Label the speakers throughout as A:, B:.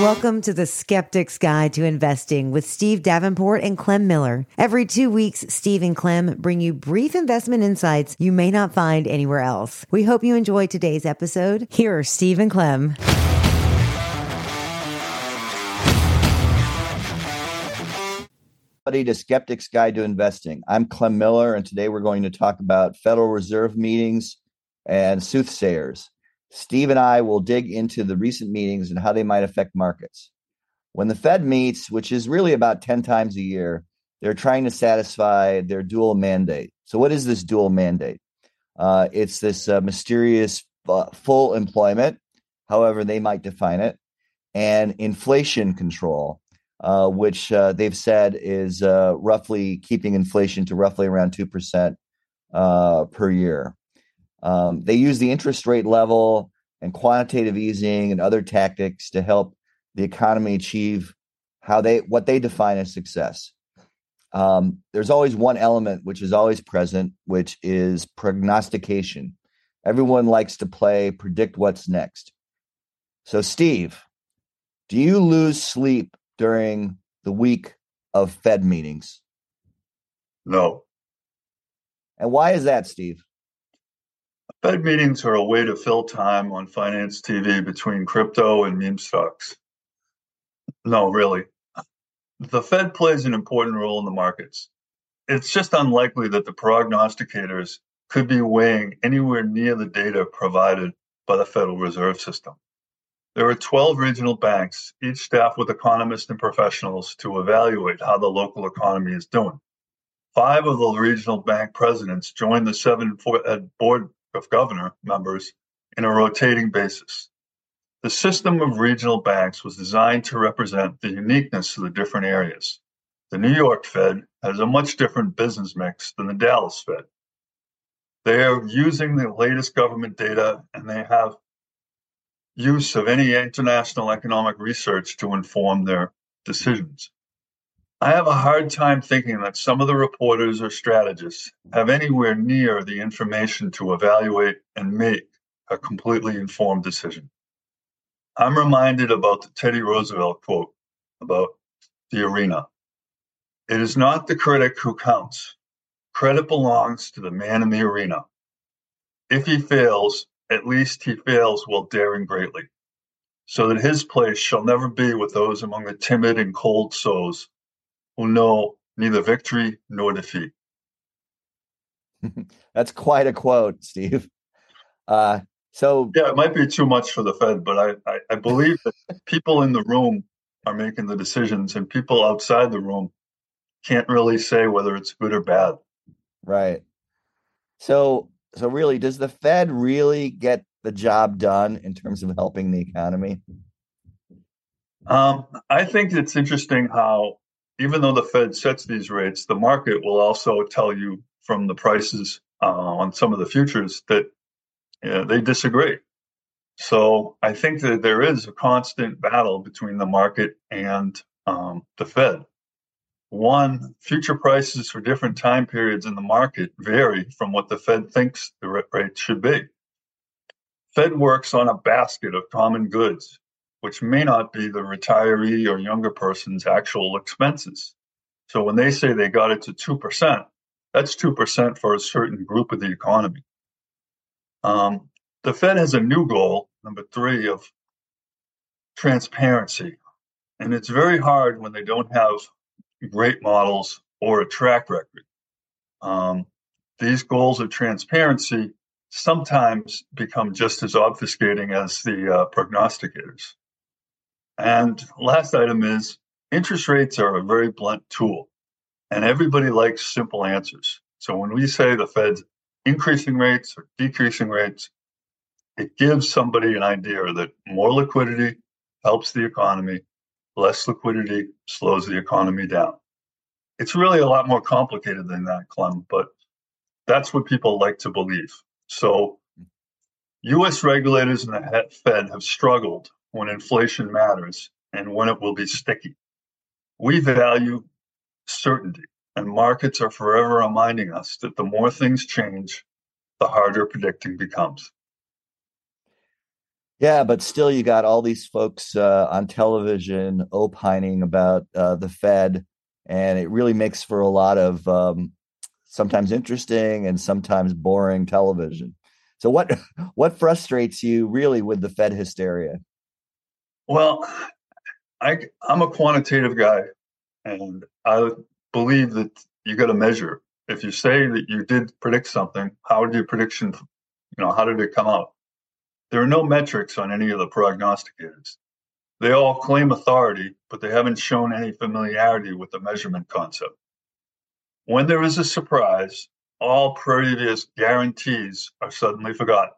A: Welcome to the Skeptic's Guide to Investing with Steve Davenport and Clem Miller. Every two weeks, Steve and Clem bring you brief investment insights you may not find anywhere else. We hope you enjoy today's episode. Here are Steve and Clem.
B: to Skeptic's Guide to Investing. I'm Clem Miller, and today we're going to talk about Federal Reserve meetings and soothsayers. Steve and I will dig into the recent meetings and how they might affect markets. When the Fed meets, which is really about 10 times a year, they're trying to satisfy their dual mandate. So, what is this dual mandate? Uh, it's this uh, mysterious uh, full employment, however they might define it, and inflation control, uh, which uh, they've said is uh, roughly keeping inflation to roughly around 2% per year. Um, they use the interest rate level and quantitative easing and other tactics to help the economy achieve how they what they define as success. Um, there's always one element which is always present, which is prognostication. Everyone likes to play predict what's next. So, Steve, do you lose sleep during the week of Fed meetings?
C: No.
B: And why is that, Steve?
C: Fed meetings are a way to fill time on finance TV between crypto and meme stocks. No, really. The Fed plays an important role in the markets. It's just unlikely that the prognosticators could be weighing anywhere near the data provided by the Federal Reserve System. There are 12 regional banks, each staffed with economists and professionals to evaluate how the local economy is doing. Five of the regional bank presidents joined the seven uh, board of governor members in a rotating basis. The system of regional banks was designed to represent the uniqueness of the different areas. The New York Fed has a much different business mix than the Dallas Fed. They are using the latest government data and they have use of any international economic research to inform their decisions. I have a hard time thinking that some of the reporters or strategists have anywhere near the information to evaluate and make a completely informed decision. I'm reminded about the Teddy Roosevelt quote about the arena. It is not the critic who counts. Credit belongs to the man in the arena. If he fails, at least he fails while daring greatly, so that his place shall never be with those among the timid and cold souls who know neither victory nor defeat.
B: That's quite a quote, Steve. Uh, so
C: yeah, it might be too much for the Fed, but I, I, I believe that people in the room are making the decisions, and people outside the room can't really say whether it's good or bad.
B: Right. So so really, does the Fed really get the job done in terms of helping the economy?
C: Um, I think it's interesting how even though the Fed sets these rates, the market will also tell you from the prices uh, on some of the futures that they disagree. So I think that there is a constant battle between the market and um, the Fed. One, future prices for different time periods in the market vary from what the Fed thinks the rate should be. Fed works on a basket of common goods which may not be the retiree or younger person's actual expenses. So when they say they got it to 2%, that's 2% for a certain group of the economy. Um, the Fed has a new goal, number three, of transparency. And it's very hard when they don't have great models or a track record. Um, these goals of transparency sometimes become just as obfuscating as the uh, prognosticators. And last item is interest rates are a very blunt tool, and everybody likes simple answers. So when we say the Fed's increasing rates or decreasing rates, it gives somebody an idea that more liquidity helps the economy, less liquidity slows the economy down. It's really a lot more complicated than that, Clem, but that's what people like to believe. So US regulators and the Fed have struggled when inflation matters and when it will be sticky. We value certainty, and markets are forever reminding us that the more things change, the harder predicting becomes.
B: Yeah, but still, you got all these folks uh, on television opining about uh, the Fed, and it really makes for a lot of um, sometimes interesting and sometimes boring television. So, what what frustrates you really with the Fed hysteria?
C: Well, I I'm a quantitative guy, and I believe that you got to measure. If you say that you did predict something, how did your prediction, you know, how did it come out? There are no metrics on any of the prognosticators. They all claim authority, but they haven't shown any familiarity with the measurement concept. When there is a surprise, all previous guarantees are suddenly forgotten.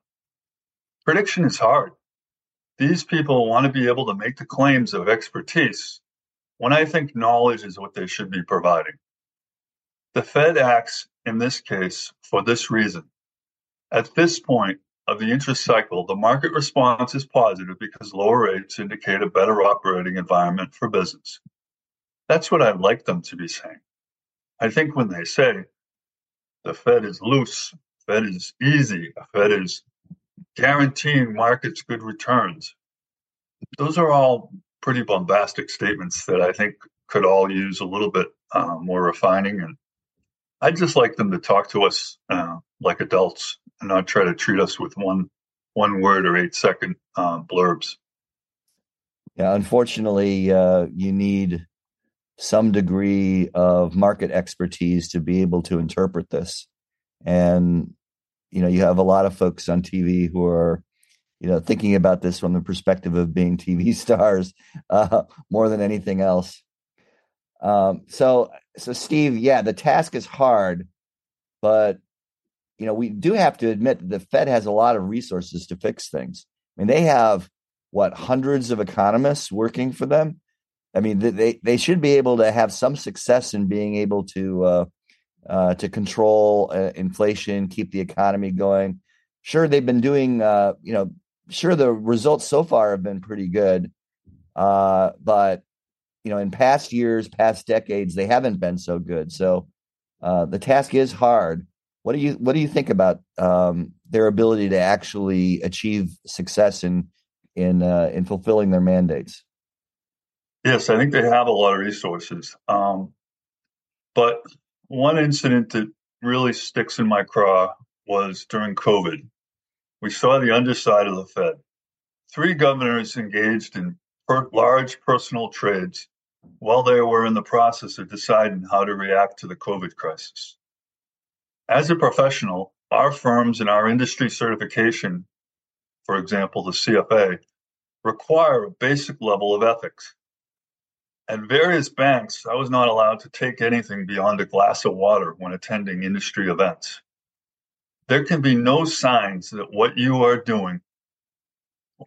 C: Prediction is hard. These people want to be able to make the claims of expertise when I think knowledge is what they should be providing. The Fed acts in this case for this reason. At this point of the interest cycle, the market response is positive because lower rates indicate a better operating environment for business. That's what I'd like them to be saying. I think when they say the Fed is loose, Fed is easy, Fed is guaranteeing markets good returns. Those are all pretty bombastic statements that I think could all use a little bit uh, more refining. And I'd just like them to talk to us uh, like adults and not try to treat us with one one word or eight second uh, blurbs.
B: Yeah, unfortunately, uh, you need some degree of market expertise to be able to interpret this. And, you know, you have a lot of folks on TV who are, you know, thinking about this from the perspective of being TV stars uh, more than anything else. Um, so, so Steve, yeah, the task is hard, but you know, we do have to admit that the Fed has a lot of resources to fix things. I mean, they have what hundreds of economists working for them I mean, they they should be able to have some success in being able to uh, uh, to control uh, inflation, keep the economy going. Sure, they've been doing. Uh, you know, sure the results so far have been pretty good, uh, but you know, in past years, past decades, they haven't been so good. So uh, the task is hard. What do you What do you think about um, their ability to actually achieve success in in uh, in fulfilling their mandates?
C: Yes, I think they have a lot of resources. Um, but one incident that really sticks in my craw was during COVID. We saw the underside of the Fed. Three governors engaged in per- large personal trades while they were in the process of deciding how to react to the COVID crisis. As a professional, our firms and our industry certification, for example, the CFA, require a basic level of ethics. At various banks, I was not allowed to take anything beyond a glass of water when attending industry events. There can be no signs that what you are doing,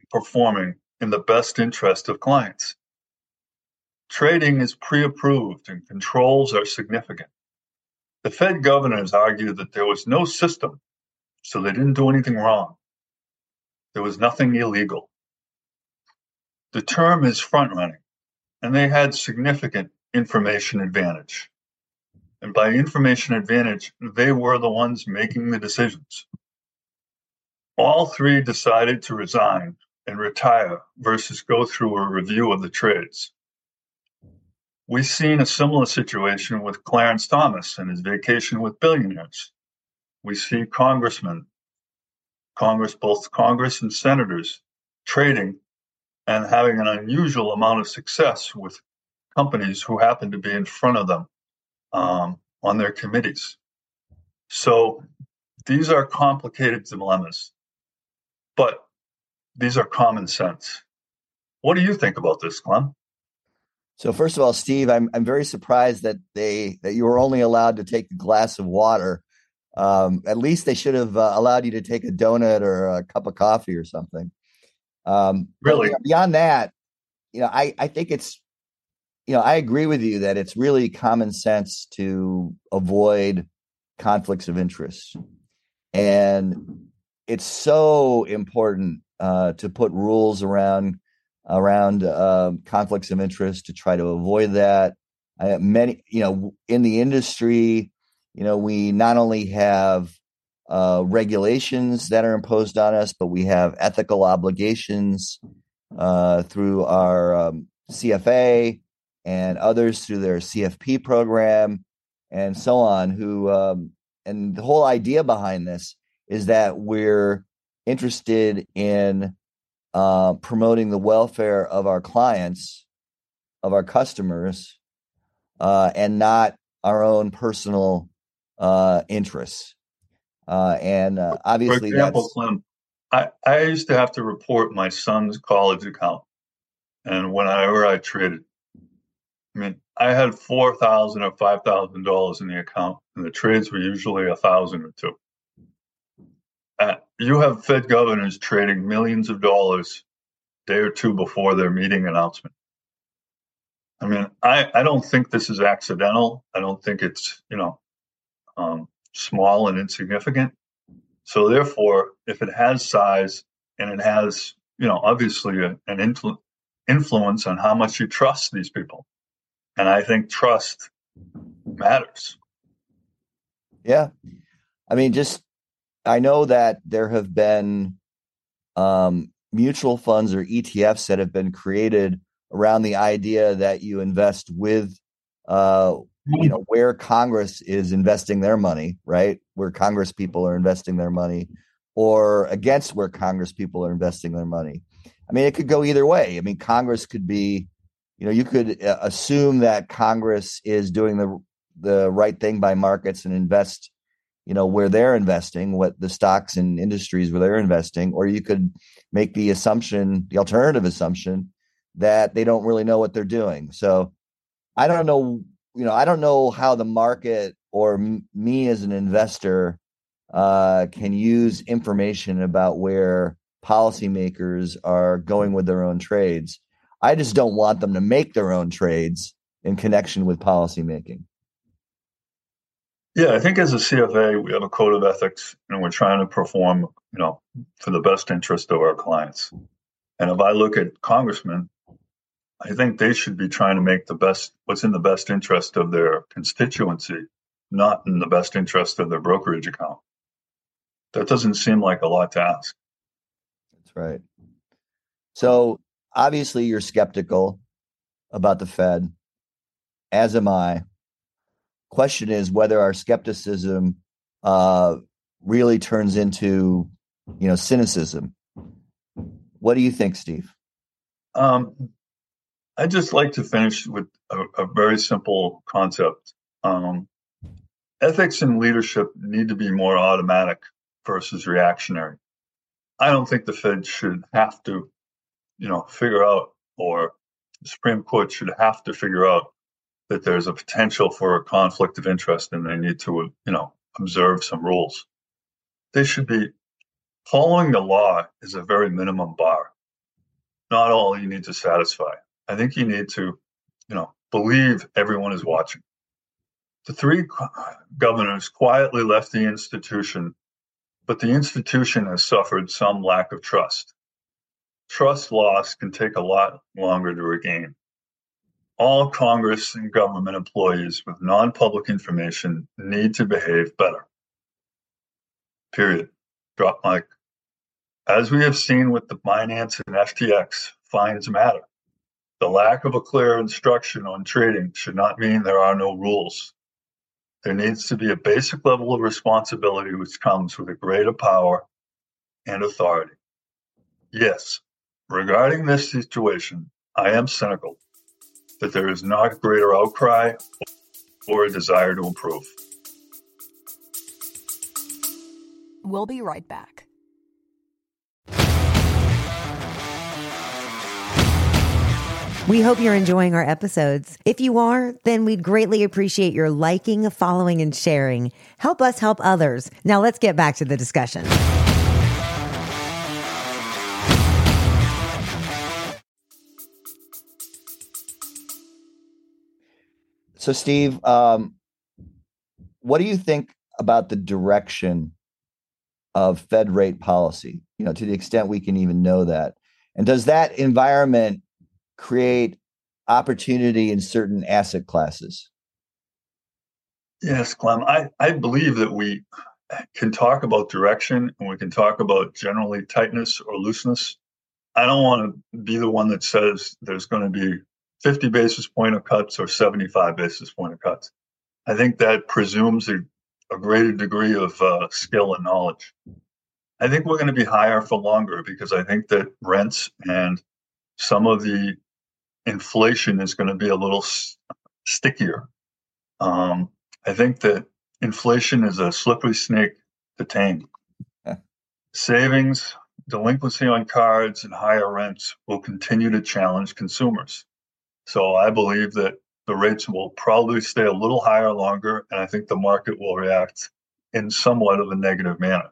C: performing in the best interest of clients. Trading is pre approved and controls are significant. The Fed governors argued that there was no system, so they didn't do anything wrong. There was nothing illegal. The term is front running and they had significant information advantage. And by information advantage, they were the ones making the decisions. All three decided to resign and retire versus go through a review of the trades. We've seen a similar situation with Clarence Thomas and his vacation with billionaires. We see congressmen, Congress, both Congress and senators, trading and having an unusual amount of success with companies who happen to be in front of them um, on their committees. So these are complicated dilemmas, but these are common sense. What do you think about this, Clem?
B: So first of all, Steve, I'm I'm very surprised that they that you were only allowed to take a glass of water. Um, at least they should have uh, allowed you to take a donut or a cup of coffee or something.
C: Um, really,
B: beyond that, you know, I I think it's, you know, I agree with you that it's really common sense to avoid conflicts of interest, and it's so important uh, to put rules around around uh, conflicts of interest to try to avoid that. I, have many, you know, in the industry, you know, we not only have uh, regulations that are imposed on us, but we have ethical obligations uh, through our um, CFA and others through their CFP program and so on. Who um, and the whole idea behind this is that we're interested in uh, promoting the welfare of our clients, of our customers, uh, and not our own personal uh, interests. Uh, and uh, obviously,
C: for example, Clem, I, I used to have to report my son's college account, and whenever I traded, I mean, I had four thousand or five thousand dollars in the account, and the trades were usually a thousand or two. Uh, you have Fed governors trading millions of dollars day or two before their meeting announcement. I mean, I, I don't think this is accidental. I don't think it's, you know, um, small and insignificant. So therefore, if it has size and it has, you know, obviously a, an influ- influence on how much you trust these people, and I think trust matters.
B: Yeah, I mean, just I know that there have been um, mutual funds or ETFs that have been created around the idea that you invest with uh, you know where congress is investing their money right? Where congress people are investing their money or against where congress people are investing their money. I mean it could go either way. I mean congress could be you know you could uh, assume that congress is doing the the right thing by markets and invest you know where they're investing what the stocks and industries where they're investing or you could make the assumption the alternative assumption that they don't really know what they're doing. So i don't know you know, I don't know how the market or m- me as an investor uh, can use information about where policymakers are going with their own trades. I just don't want them to make their own trades in connection with policymaking.
C: Yeah, I think as a CFA, we have a code of ethics and we're trying to perform, you know, for the best interest of our clients. And if I look at congressmen, I think they should be trying to make the best, what's in the best interest of their constituency, not in the best interest of their brokerage account. That doesn't seem like a lot to ask.
B: That's right. So obviously, you're skeptical about the Fed, as am I. Question is whether our skepticism uh, really turns into, you know, cynicism. What do you think, Steve?
C: Um, I'd just like to finish with a, a very simple concept. Um, ethics and leadership need to be more automatic versus reactionary. I don't think the Fed should have to, you know, figure out, or the Supreme Court should have to figure out that there's a potential for a conflict of interest and they need to, you know, observe some rules. They should be following the law is a very minimum bar, not all you need to satisfy. I think you need to, you know, believe everyone is watching. The three governors quietly left the institution, but the institution has suffered some lack of trust. Trust loss can take a lot longer to regain. All Congress and government employees with non public information need to behave better. Period. Drop mic. As we have seen with the Binance and FTX, fines matter. The lack of a clear instruction on trading should not mean there are no rules. There needs to be a basic level of responsibility which comes with a greater power and authority. Yes, regarding this situation, I am cynical that there is not greater outcry or a desire to improve.
D: We'll be right back.
A: We hope you're enjoying our episodes. If you are, then we'd greatly appreciate your liking, following, and sharing. Help us help others. Now let's get back to the discussion.
B: So, Steve, um, what do you think about the direction of Fed rate policy? You know, to the extent we can even know that, and does that environment create opportunity in certain asset classes?
C: Yes, Clem. I, I believe that we can talk about direction and we can talk about generally tightness or looseness. I don't want to be the one that says there's going to be 50 basis point of cuts or 75 basis point of cuts. I think that presumes a, a greater degree of uh, skill and knowledge. I think we're going to be higher for longer because I think that rents and some of the inflation is going to be a little s- stickier. Um, I think that inflation is a slippery snake to tame. Savings, delinquency on cards, and higher rents will continue to challenge consumers. So I believe that the rates will probably stay a little higher longer, and I think the market will react in somewhat of a negative manner.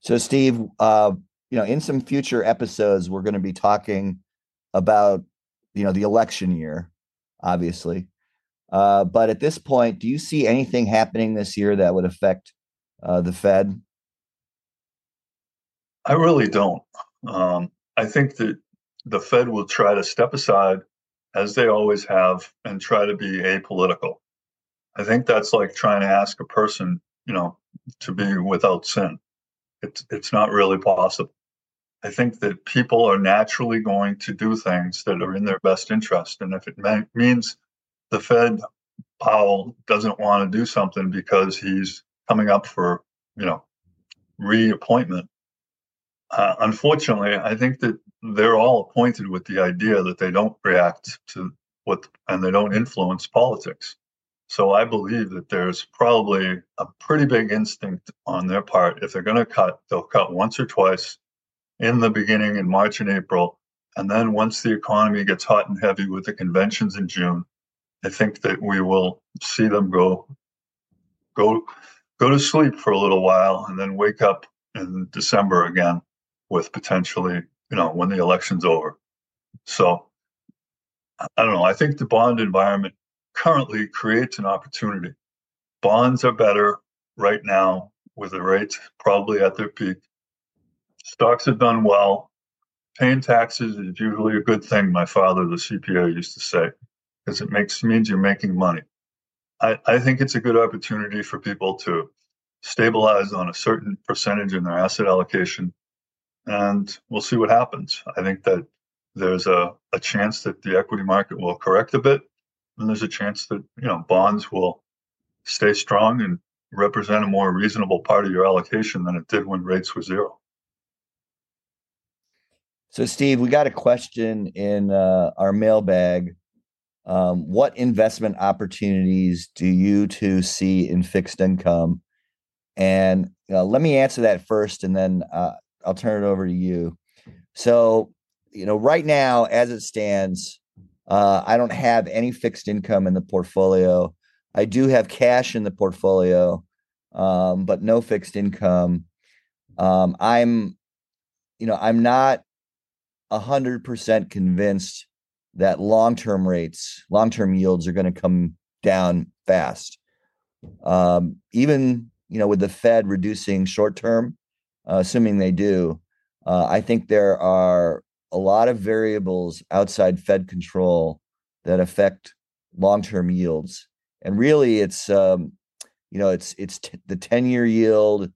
B: So, Steve, uh, you know, in some future episodes, we're going to be talking about, you know, the election year, obviously. Uh, but at this point, do you see anything happening this year that would affect uh, the Fed?
C: I really don't. Um, I think that the Fed will try to step aside, as they always have, and try to be apolitical. I think that's like trying to ask a person, you know, to be without sin. It's it's not really possible. I think that people are naturally going to do things that are in their best interest, and if it means the Fed Powell doesn't want to do something because he's coming up for you know reappointment. Uh, unfortunately, I think that they're all appointed with the idea that they don't react to what and they don't influence politics. So I believe that there's probably a pretty big instinct on their part. If they're going to cut, they'll cut once or twice in the beginning in March and April. And then once the economy gets hot and heavy with the conventions in June, I think that we will see them go go go to sleep for a little while and then wake up in December again with potentially, you know, when the election's over. So I don't know. I think the bond environment currently creates an opportunity. Bonds are better right now with the rates probably at their peak. Stocks have done well. Paying taxes is usually a good thing, my father, the CPA, used to say because it makes means you're making money. I, I think it's a good opportunity for people to stabilize on a certain percentage in their asset allocation, and we'll see what happens. I think that there's a, a chance that the equity market will correct a bit, and there's a chance that you know bonds will stay strong and represent a more reasonable part of your allocation than it did when rates were zero.
B: So, Steve, we got a question in uh, our mailbag um, what investment opportunities do you two see in fixed income? And uh, let me answer that first, and then uh, I'll turn it over to you. So, you know, right now, as it stands, uh, I don't have any fixed income in the portfolio. I do have cash in the portfolio, um, but no fixed income. Um, I'm, you know, I'm not a hundred percent convinced that long-term rates, long-term yields are going to come down fast. Um, even you know, with the Fed reducing short-term, uh, assuming they do, uh, I think there are a lot of variables outside Fed control that affect long-term yields. And really, it's um, you know, it's it's t- the ten-year yield,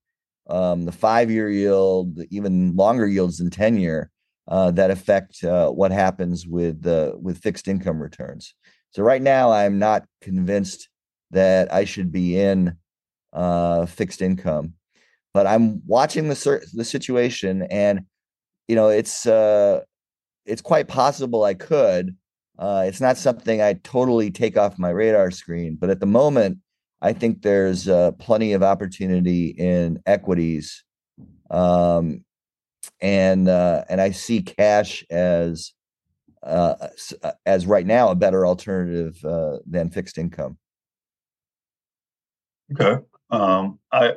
B: um, the five-year yield, even longer yields than ten-year uh, that affect uh, what happens with uh, with fixed income returns. So right now, I'm not convinced that I should be in uh, fixed income, but I'm watching the the situation, and you know, it's uh, it's quite possible I could. Uh, it's not something I totally take off my radar screen, but at the moment, I think there's plenty of opportunity in equities. Um, and uh, and I see cash as uh, uh, as right now a better alternative uh, than fixed income.
C: Okay, um, I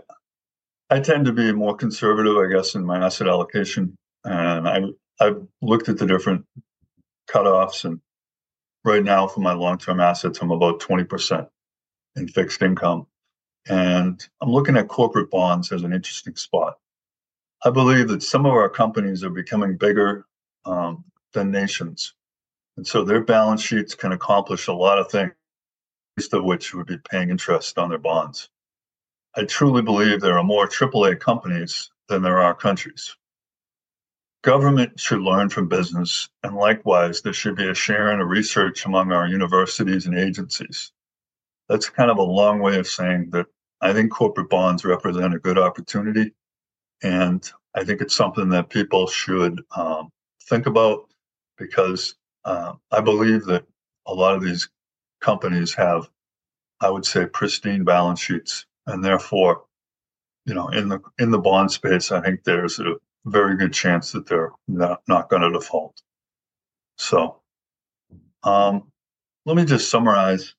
C: I tend to be more conservative, I guess, in my asset allocation, and I I've looked at the different cutoffs, and right now for my long term assets, I'm about twenty percent in fixed income, and I'm looking at corporate bonds as an interesting spot. I believe that some of our companies are becoming bigger um, than nations. And so their balance sheets can accomplish a lot of things, least of which would be paying interest on their bonds. I truly believe there are more AAA companies than there are countries. Government should learn from business, and likewise, there should be a sharing of research among our universities and agencies. That's kind of a long way of saying that I think corporate bonds represent a good opportunity. And I think it's something that people should um, think about because uh, I believe that a lot of these companies have, I would say, pristine balance sheets, and therefore, you know, in the in the bond space, I think there's a very good chance that they're not, not going to default. So, um, let me just summarize,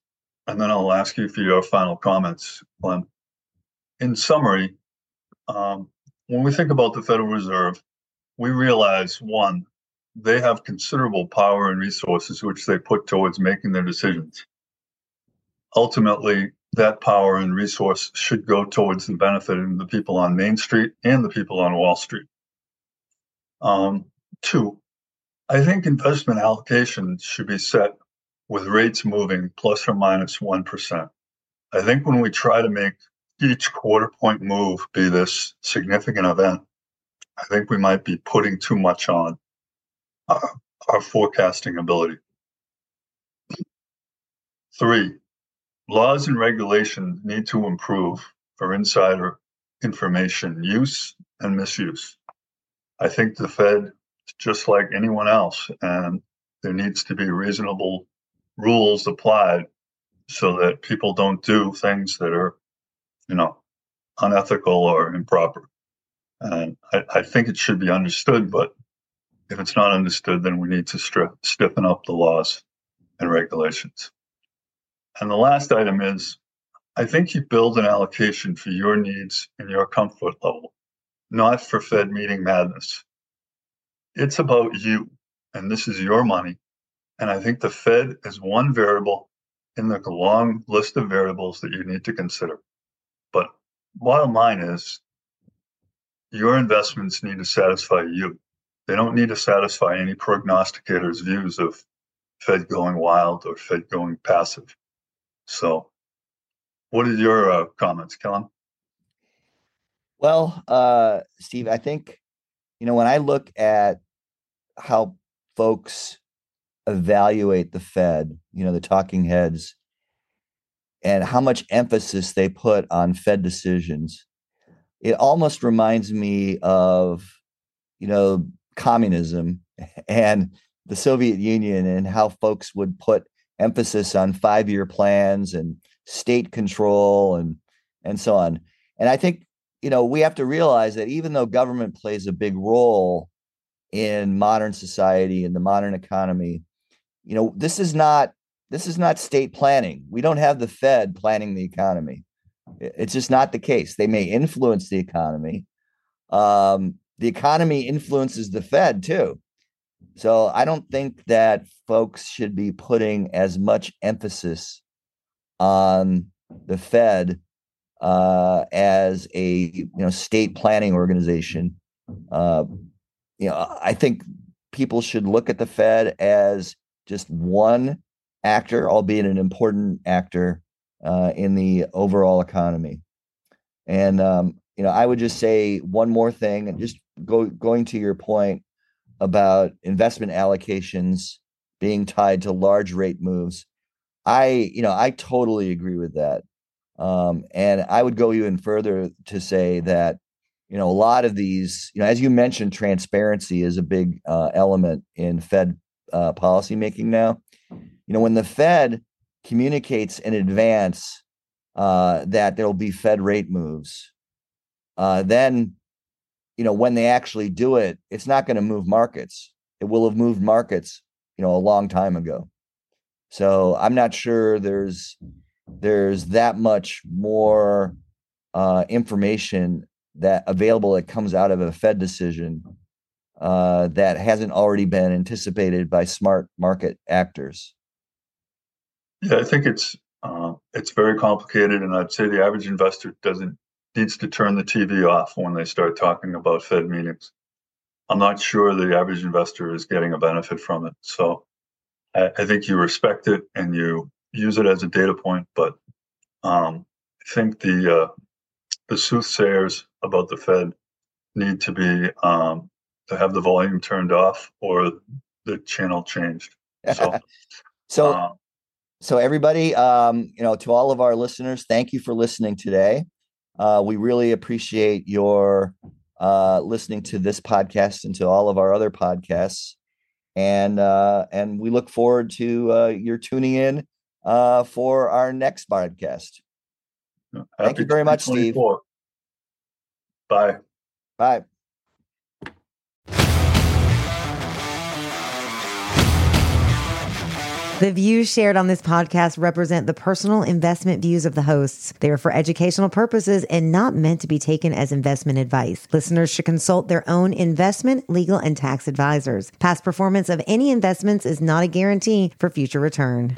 C: and then I'll ask you for your final comments, Clem. In summary, um, when we think about the Federal Reserve, we realize one, they have considerable power and resources which they put towards making their decisions. Ultimately, that power and resource should go towards the benefit of the people on Main Street and the people on Wall Street. Um, two, I think investment allocations should be set with rates moving plus or minus 1. I think when we try to make each quarter point move be this significant event, I think we might be putting too much on our, our forecasting ability. Three, laws and regulations need to improve for insider information use and misuse. I think the Fed, just like anyone else, and there needs to be reasonable rules applied so that people don't do things that are you know, unethical or improper. And I, I think it should be understood, but if it's not understood, then we need to stiffen up the laws and regulations. And the last item is I think you build an allocation for your needs and your comfort level, not for Fed meeting madness. It's about you, and this is your money. And I think the Fed is one variable in the long list of variables that you need to consider. But bottom line is your investments need to satisfy you. They don't need to satisfy any prognosticators' views of Fed going wild or Fed going passive. So, what are your uh, comments, Clem?
B: Well, uh, Steve, I think, you know, when I look at how folks evaluate the Fed, you know, the talking heads, and how much emphasis they put on Fed decisions. It almost reminds me of, you know, communism and the Soviet Union and how folks would put emphasis on five year plans and state control and and so on. And I think you know we have to realize that even though government plays a big role in modern society and the modern economy, you know this is not this is not state planning. We don't have the Fed planning the economy. It's just not the case. They may influence the economy. Um, the economy influences the Fed too. So I don't think that folks should be putting as much emphasis on the Fed uh, as a you know state planning organization. Uh, you know, I think people should look at the Fed as just one actor, albeit an important actor uh, in the overall economy. And um, you know, I would just say one more thing, and just go going to your point about investment allocations being tied to large rate moves. I, you know, I totally agree with that. Um, and I would go even further to say that, you know, a lot of these, you know, as you mentioned, transparency is a big uh, element in Fed uh, policymaking now you know, when the Fed communicates in advance uh, that there'll be Fed rate moves, uh, then, you know, when they actually do it, it's not going to move markets. It will have moved markets, you know, a long time ago. So I'm not sure there's there's that much more uh, information that available that comes out of a Fed decision uh, that hasn't already been anticipated by smart market actors.
C: Yeah, I think it's uh, it's very complicated, and I'd say the average investor doesn't needs to turn the TV off when they start talking about Fed meetings. I'm not sure the average investor is getting a benefit from it. So I, I think you respect it and you use it as a data point, but um, I think the uh, the soothsayers about the Fed need to be um, to have the volume turned off or the channel changed. So,
B: so,
C: uh,
B: so everybody, um, you know, to all of our listeners, thank you for listening today. Uh, we really appreciate your uh, listening to this podcast and to all of our other podcasts, and uh, and we look forward to uh, your tuning in uh, for our next podcast. Thank you very much, Steve.
C: Bye.
B: Bye.
A: The views shared on this podcast represent the personal investment views of the hosts. They are for educational purposes and not meant to be taken as investment advice. Listeners should consult their own investment, legal, and tax advisors. Past performance of any investments is not a guarantee for future return.